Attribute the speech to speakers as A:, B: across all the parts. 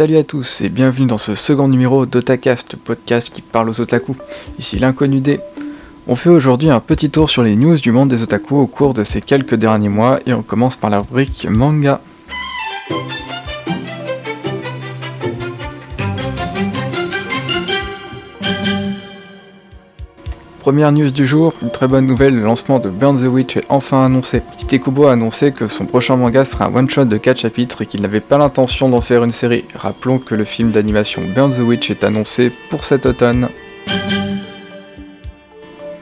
A: Salut à tous et bienvenue dans ce second numéro d'Otacast, le podcast qui parle aux otaku. Ici l'inconnu des. On fait aujourd'hui un petit tour sur les news du monde des otaku au cours de ces quelques derniers mois et on commence par la rubrique manga. Première news du jour, une très bonne nouvelle, le lancement de Burn the Witch est enfin annoncé. Kitekubo a annoncé que son prochain manga sera un one-shot de 4 chapitres et qu'il n'avait pas l'intention d'en faire une série. Rappelons que le film d'animation Burn the Witch est annoncé pour cet automne.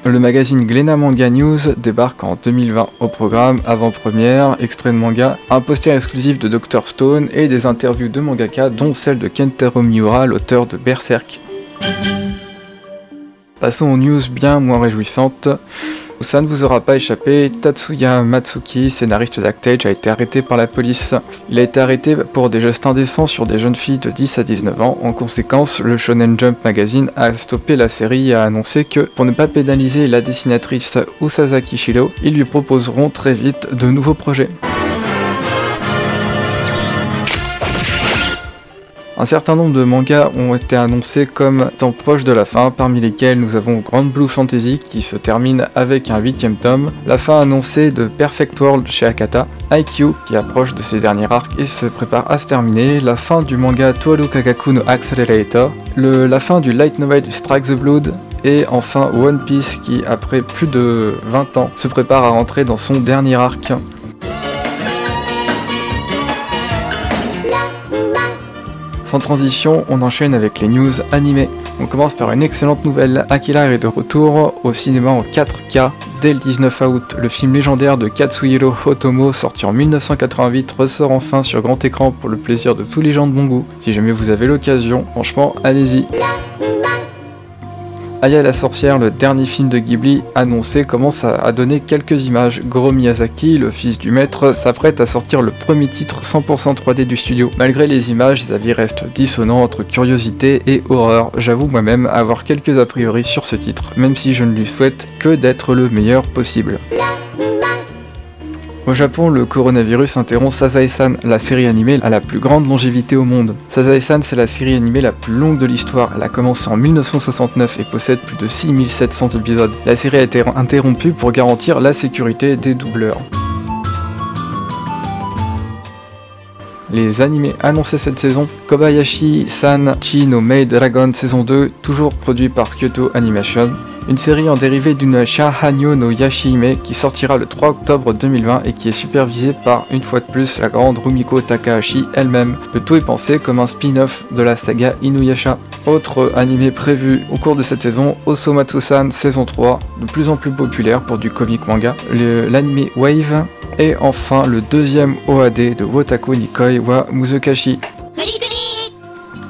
A: Le magazine Glena Manga News débarque en 2020 au programme avant-première, extrait de manga, un poster exclusif de Dr Stone et des interviews de mangaka dont celle de Kentaro Miura, l'auteur de Berserk. Passons aux news bien moins réjouissantes. Ça ne vous aura pas échappé, Tatsuya Matsuki, scénariste d'Actage, a été arrêté par la police. Il a été arrêté pour des gestes indécents sur des jeunes filles de 10 à 19 ans. En conséquence, le Shonen Jump Magazine a stoppé la série et a annoncé que, pour ne pas pénaliser la dessinatrice Usazaki Shiro, ils lui proposeront très vite de nouveaux projets. Un certain nombre de mangas ont été annoncés comme étant proches de la fin, parmi lesquels nous avons Grand Blue Fantasy qui se termine avec un huitième tome, la fin annoncée de Perfect World chez Akata, IQ qui approche de ses derniers arcs et se prépare à se terminer, la fin du manga Toaru Kagaku no Accelerator, la fin du light novel Strike the Blood, et enfin One Piece qui, après plus de 20 ans, se prépare à rentrer dans son dernier arc. Sans transition, on enchaîne avec les news animées. On commence par une excellente nouvelle. Akira est de retour au cinéma en 4K dès le 19 août. Le film légendaire de Katsuhiro Otomo, sorti en 1988, ressort enfin sur grand écran pour le plaisir de tous les gens de bon goût. Si jamais vous avez l'occasion, franchement, allez-y. Aya la sorcière, le dernier film de Ghibli annoncé, commence à, donner quelques images. Goro Miyazaki, le fils du maître, s'apprête à sortir le premier titre 100% 3D du studio. Malgré les images, les avis restent dissonants entre curiosité et horreur. J'avoue moi-même avoir quelques a priori sur ce titre, même si je ne lui souhaite que d'être le meilleur possible. Au Japon, le coronavirus interrompt Sazae-san, la série animée à la plus grande longévité au monde. Sazae-san, c'est la série animée la plus longue de l'histoire. Elle a commencé en 1969 et possède plus de 6700 épisodes. La série a été interrompue pour garantir la sécurité des doubleurs. les animés annoncés cette saison. Kobayashi San Chi no Maid Dragon saison 2, toujours produit par Kyoto Animation une série en dérivé d'une Shahanyo no Yashihime qui sortira le 3 octobre 2020 et qui est supervisée par, une fois de plus, la grande Rumiko Takahashi elle-même. Le tout est pensé comme un spin-off de la saga Inuyasha. Autre animé prévu au cours de cette saison, Osomatsu-san saison 3, de plus en plus populaire pour du comic manga, l'anime Wave, et enfin le deuxième OAD de Wotaku Nikoi wa Muzukashi.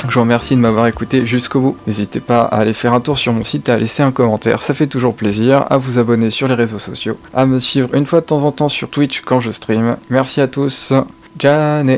A: Je vous remercie de m'avoir écouté jusqu'au bout. N'hésitez pas à aller faire un tour sur mon site à laisser un commentaire, ça fait toujours plaisir, à vous abonner sur les réseaux sociaux, à me suivre une fois de temps en temps sur Twitch quand je stream. Merci à tous, Jane